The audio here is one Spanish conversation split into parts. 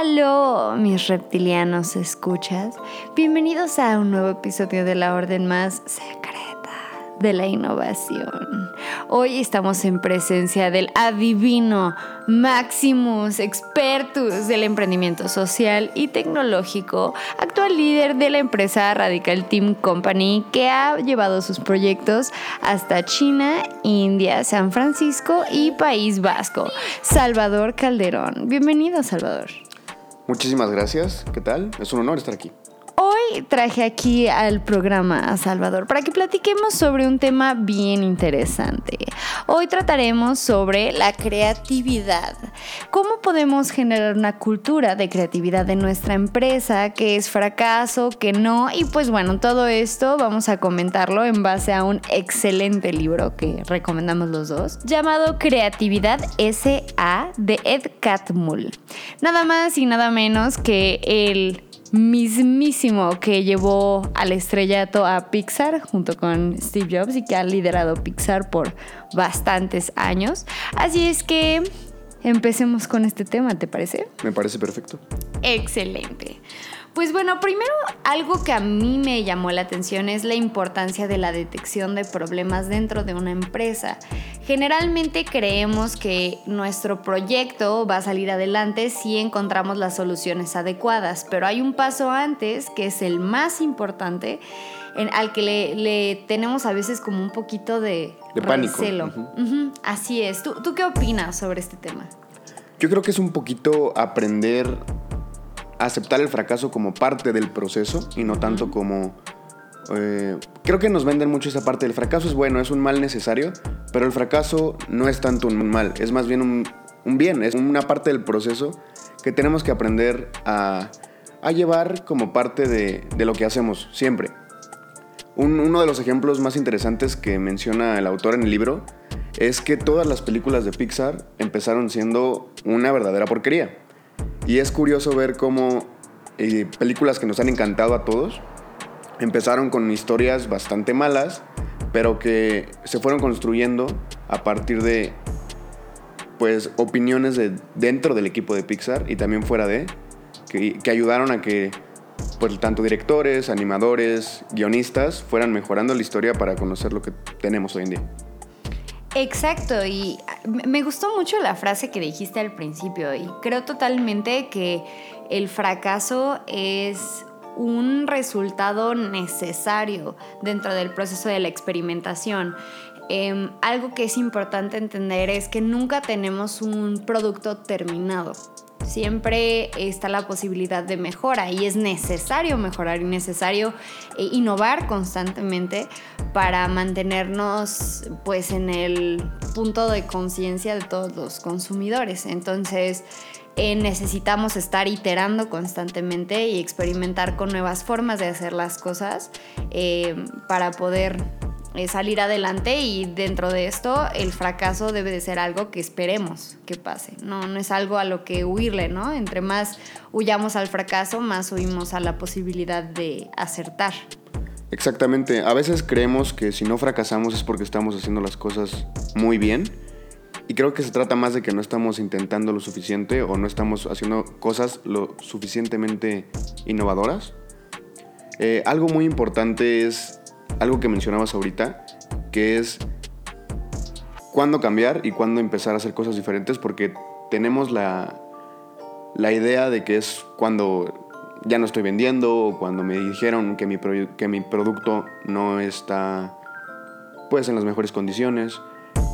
Aló, mis reptilianos escuchas. Bienvenidos a un nuevo episodio de la Orden Más Secreta de la Innovación. Hoy estamos en presencia del adivino Maximus Expertus del emprendimiento social y tecnológico, actual líder de la empresa Radical Team Company que ha llevado sus proyectos hasta China, India, San Francisco y País Vasco. Salvador Calderón. Bienvenido, Salvador. Muchísimas gracias. ¿Qué tal? Es un honor estar aquí. Hoy traje aquí al programa a Salvador para que platiquemos sobre un tema bien interesante. Hoy trataremos sobre la creatividad. ¿Cómo podemos generar una cultura de creatividad en nuestra empresa? ¿Qué es fracaso? ¿Qué no? Y pues bueno, todo esto vamos a comentarlo en base a un excelente libro que recomendamos los dos, llamado Creatividad S.A. de Ed Catmull. Nada más y nada menos que el mismísimo que llevó al estrellato a Pixar junto con Steve Jobs y que ha liderado Pixar por bastantes años. Así es que empecemos con este tema, ¿te parece? Me parece perfecto. Excelente. Pues bueno, primero algo que a mí me llamó la atención es la importancia de la detección de problemas dentro de una empresa. Generalmente creemos que nuestro proyecto va a salir adelante si encontramos las soluciones adecuadas, pero hay un paso antes que es el más importante al que le, tenemos a veces como un poquito de, de pánico. Así es. ¿Tú, ¿Tú qué opinas sobre este tema? Yo creo que es un poquito aprender aceptar el fracaso como parte del proceso y no tanto como... Eh, creo que nos venden mucho esa parte del fracaso es bueno, es un mal necesario, pero el fracaso no es tanto un mal, es más bien un, bien, es una parte del proceso que tenemos que aprender a, llevar como parte de, lo que hacemos siempre. uno de los ejemplos más interesantes que menciona el autor en el libro es que todas las películas de Pixar empezaron siendo una verdadera porquería. Y es curioso ver cómo eh, películas que nos han encantado a todos empezaron con historias bastante malas, pero que se fueron construyendo a partir de pues opiniones de dentro del equipo de Pixar y también fuera de que, que ayudaron a que pues tanto directores, animadores, guionistas fueran mejorando la historia para conocer lo que tenemos hoy en día. Exacto, y me gustó mucho la frase que dijiste al principio y creo totalmente que el fracaso es un resultado necesario dentro del proceso de la experimentación. Em, algo que es importante entender es que nunca tenemos un producto terminado siempre está la posibilidad de mejora y es necesario mejorar y necesario eh, innovar constantemente para mantenernos pues en el punto de conciencia de todos los consumidores. Entonces, eh, necesitamos estar iterando constantemente y experimentar con nuevas formas de hacer las cosas eh, para poder salir adelante y dentro de esto el fracaso debe de ser algo que esperemos que pase, no, no es algo a lo que huirle, ¿no? Entre más huyamos al fracaso, más huimos a la posibilidad de acertar. Exactamente, a veces creemos que si no fracasamos es porque estamos haciendo las cosas muy bien y creo que se trata más de que no estamos intentando lo suficiente o no estamos haciendo cosas lo suficientemente innovadoras. Eh, algo muy importante es algo que mencionabas ahorita, que es cuándo cambiar y cuándo empezar a hacer cosas diferentes, porque tenemos la, la idea de que es cuando ya no estoy vendiendo o cuando me dijeron que mi, que mi producto no está pues en las mejores condiciones,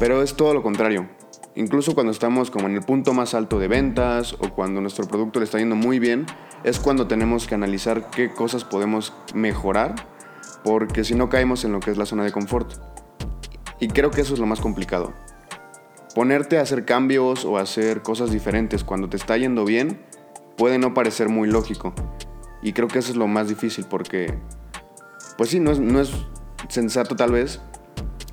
pero es todo lo contrario. Incluso cuando estamos como en el punto más alto de ventas o cuando nuestro producto le está yendo muy bien, es cuando tenemos que analizar qué cosas podemos mejorar porque si no caemos en lo que es la zona de confort. Y creo que eso es lo más complicado. Ponerte a hacer cambios o hacer cosas diferentes cuando te está yendo bien puede no parecer muy lógico. Y creo que eso es lo más difícil porque, pues sí, no es, no es sensato tal vez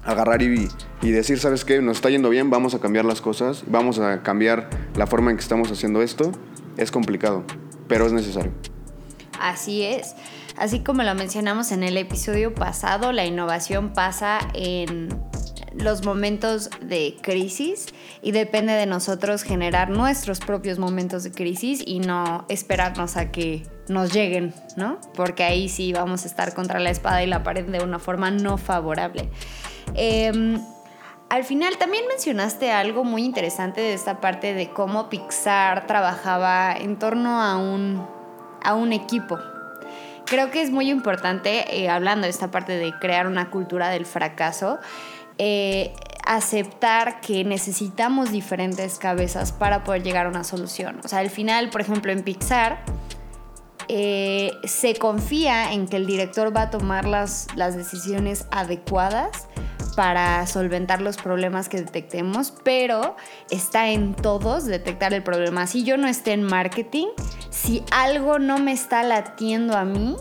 agarrar y, y, decir, ¿sabes qué? Nos está yendo bien, vamos a cambiar las cosas, vamos a cambiar la forma en que estamos haciendo esto. Es complicado, pero es necesario. Así es. Así como lo mencionamos en el episodio pasado, la innovación pasa en los momentos de crisis y depende de nosotros generar nuestros propios momentos de crisis y no esperarnos a que nos lleguen, ¿no? Porque ahí sí vamos a estar contra la espada y la pared de una forma no favorable. Em, al final también mencionaste algo muy interesante de esta parte de cómo Pixar trabajaba en torno a un, a un equipo. Creo que es muy importante, eh, hablando de esta parte de crear una cultura del fracaso, eh, aceptar que necesitamos diferentes cabezas para poder llegar a una solución. O sea, al final, por ejemplo, en Pixar, eh, se confía en que el director va a tomar las, las decisiones adecuadas para solventar los problemas que detectemos, pero está en todos detectar el problema. Si yo no esté en marketing, si algo no me está latiendo a mí,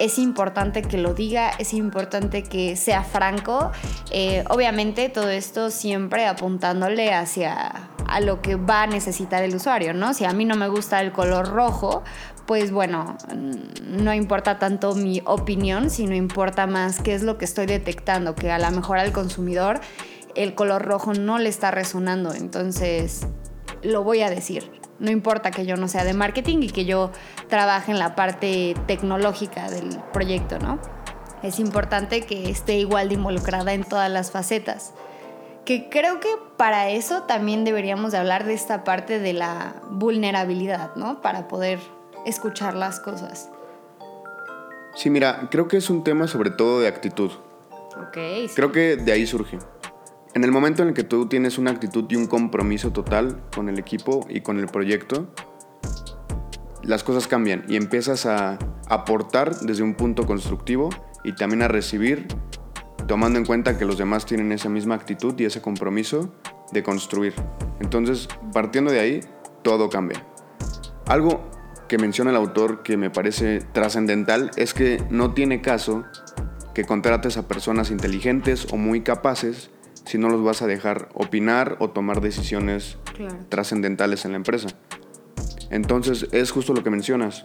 es importante que lo diga, es importante que sea franco. Eh, obviamente todo esto siempre apuntándole hacia a lo que va a necesitar el usuario, ¿no? Si a mí no me gusta el color rojo, pues bueno, no importa tanto mi opinión, sino importa más qué es lo que estoy detectando, que a lo mejor al consumidor el color rojo no le está resonando, entonces lo voy a decir. No importa que yo no sea de marketing y que yo trabaje en la parte tecnológica del proyecto, ¿no? Es importante que esté igual de involucrada en todas las facetas. Que creo que para eso también deberíamos de hablar de esta parte de la vulnerabilidad, ¿no? Para poder escuchar las cosas. Sí, mira, creo que es un tema sobre todo de actitud. Ok. Sí. Creo que de ahí surge. En el momento en el que tú tienes una actitud y un compromiso total con el equipo y con el proyecto, las cosas cambian y empiezas a aportar desde un punto constructivo y también a recibir tomando en cuenta que los demás tienen esa misma actitud y ese compromiso de construir. Entonces, partiendo de ahí, todo cambia. Algo que menciona el autor que me parece trascendental es que no tiene caso que contrates a personas inteligentes o muy capaces si no los vas a dejar opinar o tomar decisiones Claro. trascendentales en la empresa. Entonces es justo lo que mencionas.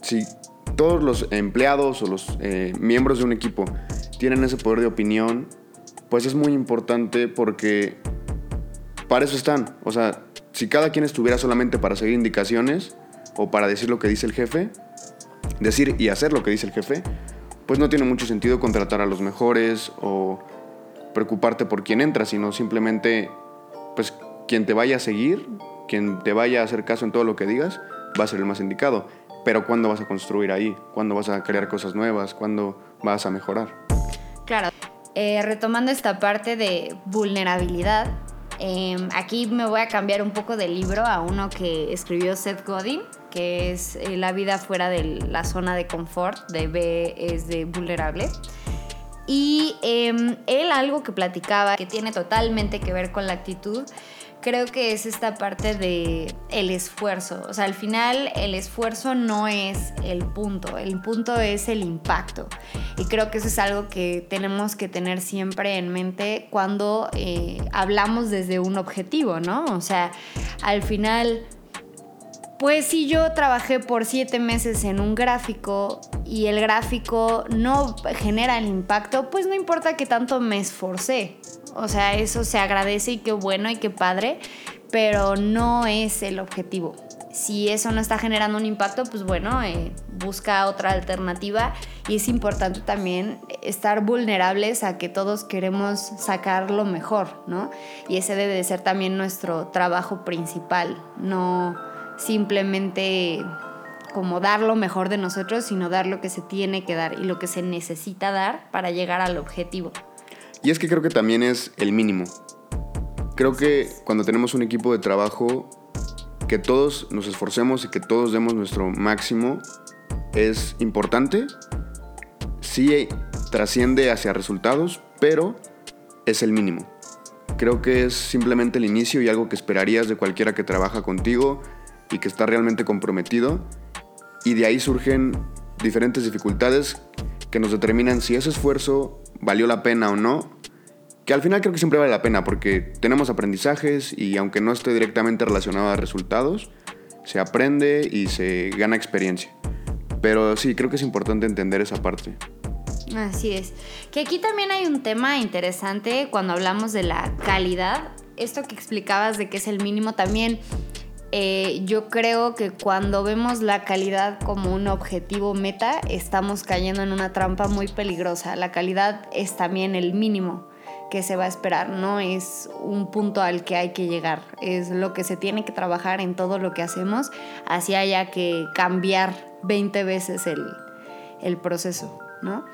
Si todos los empleados o los eh, miembros de un equipo tienen ese poder de opinión, pues es muy importante porque para eso están. O sea, si cada quien estuviera solamente para seguir indicaciones o para decir lo que dice el jefe, decir y hacer lo que dice el jefe, pues no tiene mucho sentido contratar a los mejores o preocuparte por quién entra, sino simplemente, pues quien te vaya a seguir, quien te vaya a hacer caso en todo lo que digas, va a ser el más indicado. Pero ¿cuándo vas a construir ahí? ¿Cuándo vas a crear cosas nuevas? ¿Cuándo vas a mejorar? Claro. Eh, retomando esta parte de vulnerabilidad, eh, aquí me voy a cambiar un poco del libro a uno que escribió Seth Godin, que es eh, La vida fuera de la zona de confort, de B es de vulnerable. Y eh, él algo que platicaba que tiene totalmente que ver con la actitud, creo que es esta parte de el esfuerzo. O sea, al final el esfuerzo no es el punto, el punto es el impacto. Y creo que eso es algo que tenemos que tener siempre en mente cuando eh, hablamos desde un objetivo, ¿no? O sea, al final... Pues si yo trabajé por siete meses en un gráfico y el gráfico no genera el impacto, pues no importa que tanto me esforcé. O sea, eso se agradece y qué bueno y qué padre, pero no es el objetivo. Si eso no está generando un impacto, pues bueno, eh, busca otra alternativa y es importante también estar vulnerables a que todos queremos sacar lo mejor, ¿no? Y ese debe de ser también nuestro trabajo principal, no simplemente como dar lo mejor de nosotros, sino dar lo que se tiene que dar y lo que se necesita dar para llegar al objetivo. Y es que creo que también es el mínimo. Creo que cuando tenemos un equipo de trabajo, que todos nos esforcemos y que todos demos nuestro máximo es importante. Sí trasciende hacia resultados, pero es el mínimo. Creo que es simplemente el inicio y algo que esperarías de cualquiera que trabaja contigo y que está realmente comprometido. Y de ahí surgen diferentes dificultades que nos determinan si ese esfuerzo valió la pena o no. Que al final creo que siempre vale la pena porque tenemos aprendizajes y aunque no esté directamente relacionado a resultados, se aprende y se gana experiencia. Pero sí, creo que es importante entender esa parte. Así es. Que aquí también hay un tema interesante cuando hablamos de la calidad. Esto que explicabas de que es el mínimo también. Eh, yo creo que cuando vemos la calidad como un objetivo meta, estamos cayendo en una trampa muy peligrosa. La calidad es también el mínimo que se va a esperar, no es un punto al que hay que llegar, es lo que se tiene que trabajar en todo lo que hacemos, así haya que cambiar 20 veces el, el proceso, ¿no?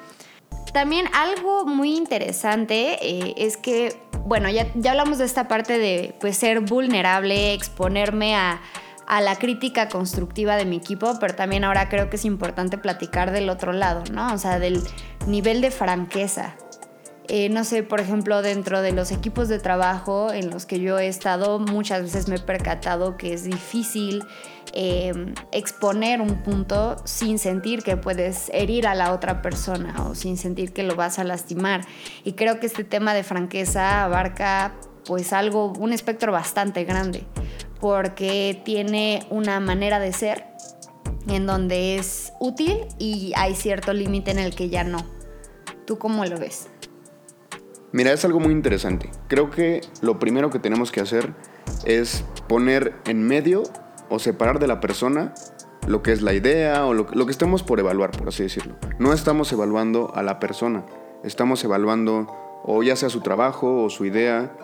También algo muy interesante eh, es que, bueno, ya, ya, hablamos de esta parte de pues, ser vulnerable, exponerme a, a, la crítica constructiva de mi equipo, pero también ahora creo que es importante platicar del otro lado, ¿no? O sea, del nivel de franqueza. Eh, no sé, por ejemplo, dentro de los equipos de trabajo en los que yo he estado, muchas veces me he percatado que es difícil eh, exponer un punto sin sentir que puedes herir a la otra persona o sin sentir que lo vas a lastimar. Y creo que este tema de franqueza abarca pues algo, un espectro bastante grande, porque tiene una manera de ser en donde es útil y hay cierto límite en el que ya no. ¿Tú cómo lo ves? Mira, es algo muy interesante. Creo que lo primero que tenemos que hacer es poner en medio o separar de la persona lo que es la idea o lo, que estamos por evaluar, por así decirlo. No estamos evaluando a la persona, estamos evaluando o ya sea su trabajo o su idea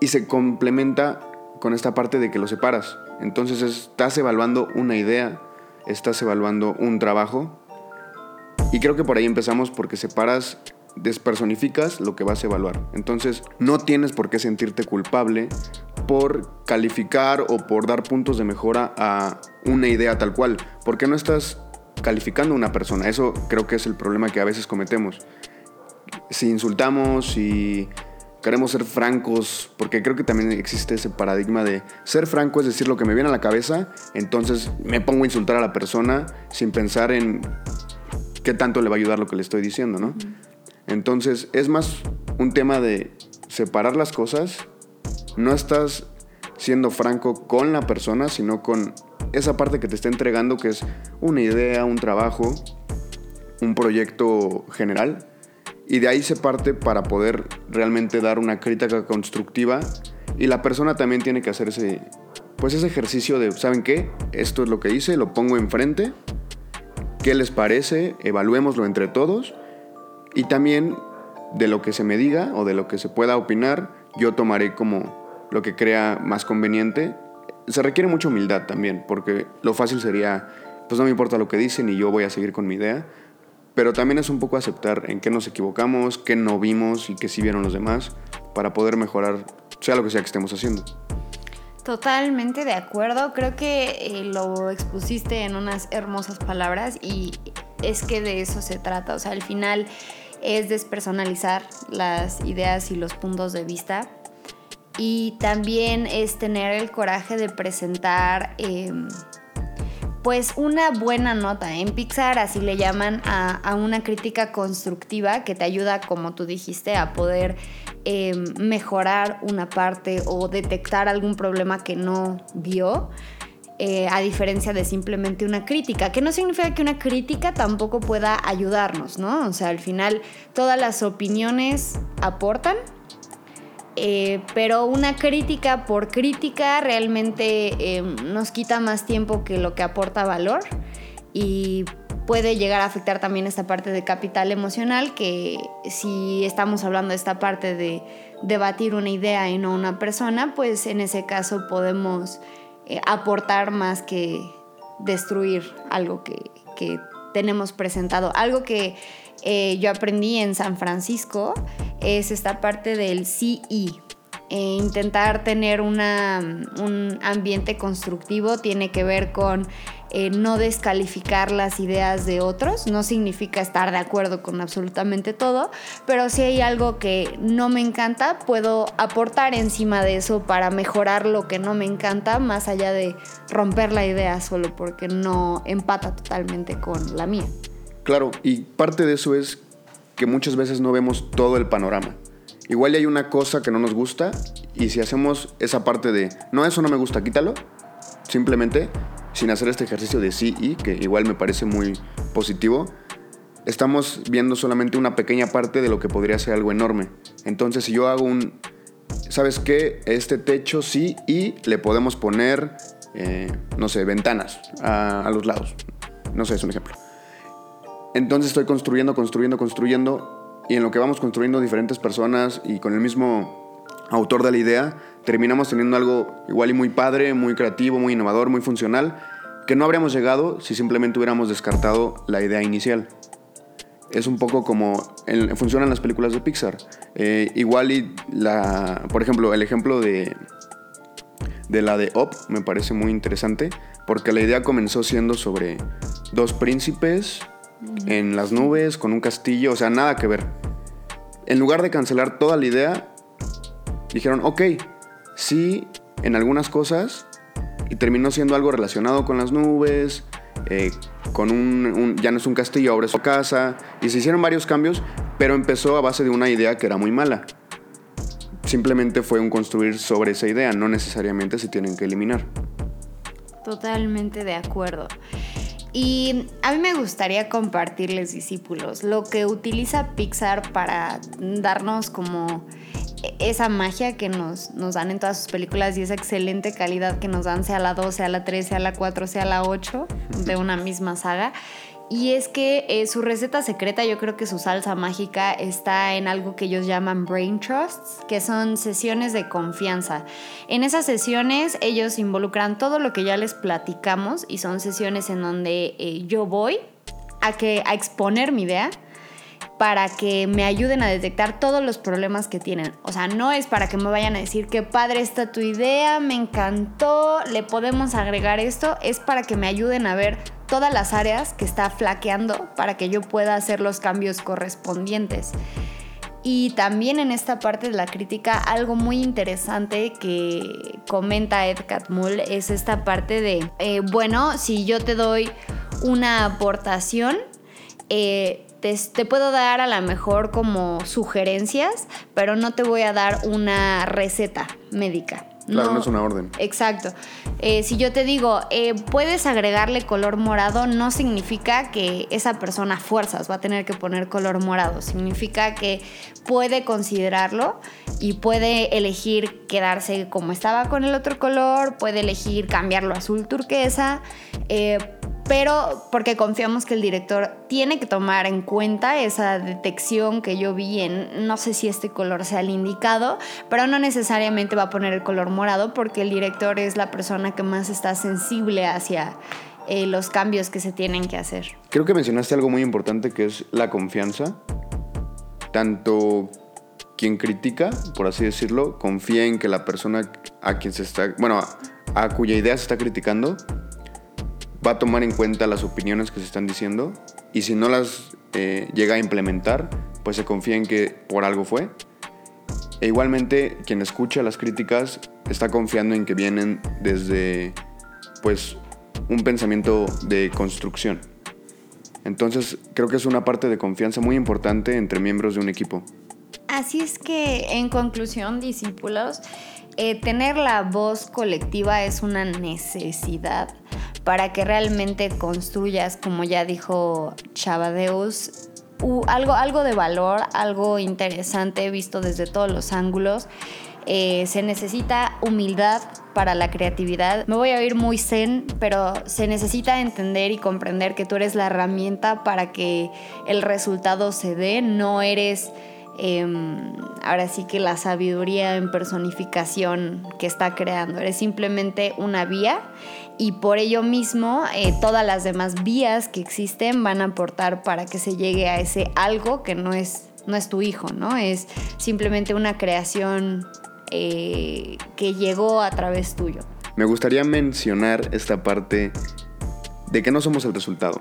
y se complementa con esta parte de que lo separas. Entonces estás evaluando una idea, estás evaluando un trabajo y creo que por ahí empezamos porque separas despersonificas lo que vas a evaluar. Entonces, no tienes por qué sentirte culpable por calificar o por dar puntos de mejora a una idea tal cual, porque no estás calificando a una persona. Eso creo que es el problema que a veces cometemos. Si insultamos, si queremos ser francos, porque creo que también existe ese paradigma de ser franco es decir lo que me viene a la cabeza, entonces me pongo a insultar a la persona sin pensar en qué tanto le va a ayudar lo que le estoy diciendo, ¿no? Entonces es más un tema de separar las cosas. No estás siendo franco con la persona, sino con esa parte que te está entregando, que es una idea, un trabajo, un proyecto general. Y de ahí se parte para poder realmente dar una crítica constructiva. Y la persona también tiene que hacer ese, pues ese ejercicio de, ¿saben qué? Esto es lo que hice, lo pongo enfrente. ¿Qué les parece? Evaluémoslo entre todos y también de lo que se me diga o de lo que se pueda opinar, yo tomaré como lo que crea más conveniente. Se requiere mucha humildad también, porque lo fácil sería, pues no me importa lo que dicen y yo voy a seguir con mi idea. Pero también es un poco aceptar en qué nos equivocamos, qué no vimos y qué sí vieron los demás, para poder mejorar, sea lo que sea que estemos haciendo. Totalmente de acuerdo, creo que eh, lo expusiste en unas hermosas palabras y es que de eso se trata, o sea, al final es despersonalizar las ideas y los puntos de vista. Y también es tener el coraje de presentar em, pues una buena nota. En Pixar así le llaman a, una crítica constructiva que te ayuda, como tú dijiste, a poder em, mejorar una parte o detectar algún problema que no vio. Eh, a diferencia de simplemente una crítica, que no significa que una crítica tampoco pueda ayudarnos, ¿no? O sea, al final todas las opiniones aportan, eh, pero una crítica por crítica realmente em, nos quita más tiempo que lo que aporta valor y puede llegar a afectar también esta parte de capital emocional que si estamos hablando de esta parte de debatir una idea y no una persona, pues en ese caso podemos eh, aportar más que destruir algo que, tenemos presentado. Algo que eh, yo aprendí en San Francisco es esta parte del CE, e intentar tener un ambiente constructivo tiene que ver con eh, no descalificar las ideas de otros. No significa estar de acuerdo con absolutamente todo, pero si hay algo que no me encanta, puedo aportar encima de eso para mejorar lo que no me encanta, más allá de romper la idea solo porque no empata totalmente con la mía. Claro, y parte de eso es que muchas veces no vemos todo el panorama. Igual hay una cosa que no nos gusta y si hacemos esa parte de, no, eso no me gusta, quítalo, simplemente sin hacer este ejercicio de sí y, que igual me parece muy positivo, estamos viendo solamente una pequeña parte de lo que podría ser algo enorme. Entonces, si yo hago un, ¿sabes qué? Este techo sí y le podemos poner, eh, no sé, ventanas a, a los lados. No sé, es un ejemplo. Entonces estoy construyendo, construyendo, construyendo y en lo que vamos construyendo diferentes personas y con el mismo autor de la idea, terminamos teniendo algo igual y muy padre, muy creativo, muy innovador, muy funcional, que no habríamos llegado si simplemente hubiéramos descartado la idea inicial. Es un poco como en- funcionan las películas de Pixar. Eh, igual y la, por ejemplo, el ejemplo de, de la de Up me parece muy interesante porque la idea comenzó siendo sobre dos príncipes en las nubes con un castillo, o sea, nada que ver. En lugar de cancelar toda la idea, dijeron, ok, sí, en algunas cosas, y terminó siendo algo relacionado con las nubes, eh, con un, ya no es un castillo, ahora es su casa, y se hicieron varios cambios, pero empezó a base de una idea que era muy mala. Simplemente fue un construir sobre esa idea, no necesariamente se tienen que eliminar. Totalmente de acuerdo. Y a mí me gustaría compartirles, discípulos, lo que utiliza Pixar para darnos como esa magia que nos, nos dan en todas sus películas y esa excelente calidad que nos dan, sea la 2, sea la 3, sea la 4, sea la 8 de una misma saga. Y es que eh, su receta secreta, yo creo que su salsa mágica está en algo que ellos llaman brain trusts, que son sesiones de confianza. En esas sesiones ellos involucran todo lo que ya les platicamos y son sesiones en donde eh, yo voy a, que, a exponer mi idea para que me ayuden a detectar todos los problemas que tienen. O sea, no es para que me vayan a decir qué padre está tu idea, me encantó, le podemos agregar esto, es para que me ayuden a ver todas las áreas que está flaqueando para que yo pueda hacer los cambios correspondientes. Y también en esta parte de la crítica, algo muy interesante que comenta Ed Catmull es esta parte de, eh, bueno, si yo te doy una aportación, eh, te, te puedo dar a lo mejor como sugerencias, pero no te voy a dar una receta médica. Claro, no, es una orden. Exacto. Eh, si yo te digo, eh, puedes agregarle color morado, no significa que esa persona a fuerzas va a tener que poner color morado. Significa que puede considerarlo y puede elegir quedarse como estaba con el otro color, puede elegir cambiarlo a azul turquesa. eh, pero porque confiamos que el director tiene que tomar en cuenta esa detección que yo vi en, no sé si este color sea el indicado, pero no necesariamente va a poner el color morado porque el director es la persona que más está sensible hacia eh, los cambios que se tienen que hacer. Creo que mencionaste algo muy importante que es la confianza. Tanto quien critica, por así decirlo, confía en que la persona a quien se está, bueno, a, a cuya idea se está criticando, va a tomar en cuenta las opiniones que se están diciendo y si no las eh, llega a implementar, pues se confía en que por algo fue. E igualmente, quien escucha las críticas está confiando en que vienen desde, pues, un pensamiento de construcción. Entonces, creo que es una parte de confianza muy importante entre miembros de un equipo. Así es que, en conclusión, discípulos, eh, tener la voz colectiva es una necesidad para que realmente construyas, como ya dijo Chavadeus, algo, algo de valor, algo interesante visto desde todos los ángulos. Eh, se necesita humildad para la creatividad. Me voy a oír muy zen, pero se necesita entender y comprender que tú eres la herramienta para que el resultado se dé. No eres eh, ahora sí que la sabiduría en personificación que está creando. Eres simplemente una vía y por ello mismo eh, todas las demás vías que existen van a aportar para que se llegue a ese algo que no es, no es tu hijo, ¿no? Es simplemente una creación eh, que llegó a través tuyo. Me gustaría mencionar esta parte de que no somos el resultado.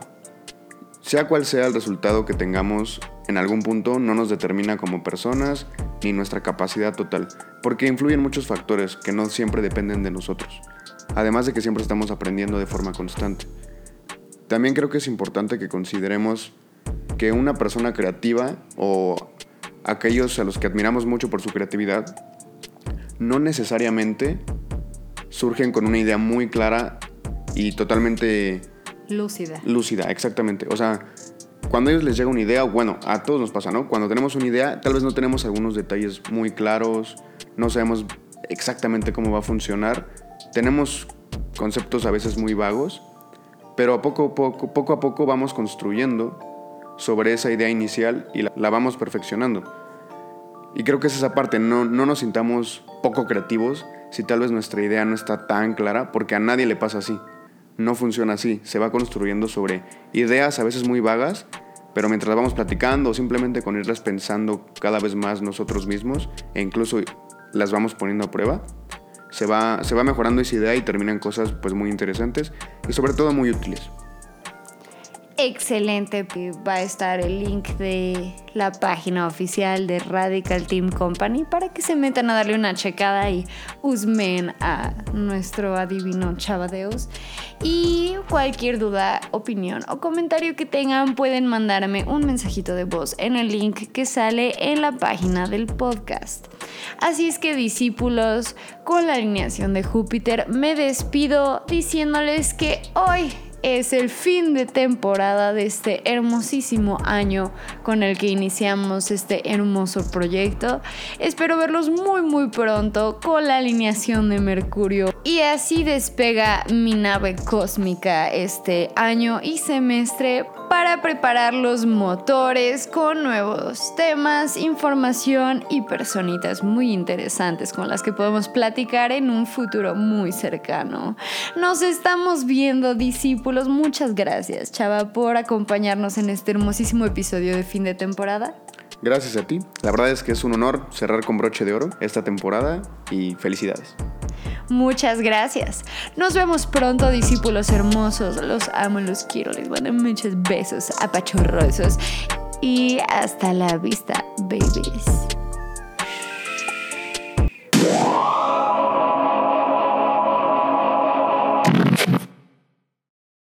Sea cual sea el resultado que tengamos en algún punto, no nos determina como personas ni nuestra capacidad total, porque influyen muchos factores que no siempre dependen de nosotros, además de que siempre estamos aprendiendo de forma constante. También creo que es importante que consideremos que una persona creativa o aquellos a los que admiramos mucho por su creatividad, no necesariamente surgen con una idea muy clara y totalmente Lúcida. lúcida, exactamente. O sea, cuando a ellos les llega una idea, bueno, a todos nos pasa, ¿no? Cuando tenemos una idea, tal vez no tenemos algunos detalles muy claros, no sabemos exactamente cómo va a funcionar, tenemos conceptos a veces muy vagos, pero a poco, poco, poco a poco vamos construyendo sobre esa idea inicial y la, vamos perfeccionando. Y creo que es esa parte, no, no nos sintamos poco creativos si tal vez nuestra idea no está tan clara, porque a nadie le pasa así. No funciona así, se va construyendo sobre ideas a veces muy vagas, pero mientras vamos platicando o simplemente con irlas pensando cada vez más nosotros mismos e incluso las vamos poniendo a prueba, se va, se va mejorando esa idea y terminan cosas pues muy interesantes y sobre todo muy útiles excelente. Va a estar el link de la página oficial de Radical Team Company para que se metan a darle una checada y usmen a nuestro adivino Chavadeus. Y cualquier duda, opinión o comentario que tengan pueden mandarme un mensajito de voz en el link que sale en la página del podcast. Así es que discípulos, con la alineación de Júpiter me despido diciéndoles que hoy es el fin de temporada de este hermosísimo año con el que iniciamos este hermoso proyecto. Espero verlos muy muy pronto con la alineación de Mercurio y así despega mi nave cósmica este año y semestre para preparar los motores con nuevos temas, información y personitas muy interesantes con las que podemos platicar en un futuro muy cercano. Nos estamos viendo discípulos muchas gracias, Chava, por acompañarnos en este hermosísimo episodio de fin de temporada. Gracias a ti. La verdad es que es un honor cerrar con broche de oro esta temporada y felicidades. Muchas gracias. Nos vemos pronto, discípulos hermosos. Los amo, los quiero. Les mando muchos besos apachurrosos. Y hasta la vista, babies.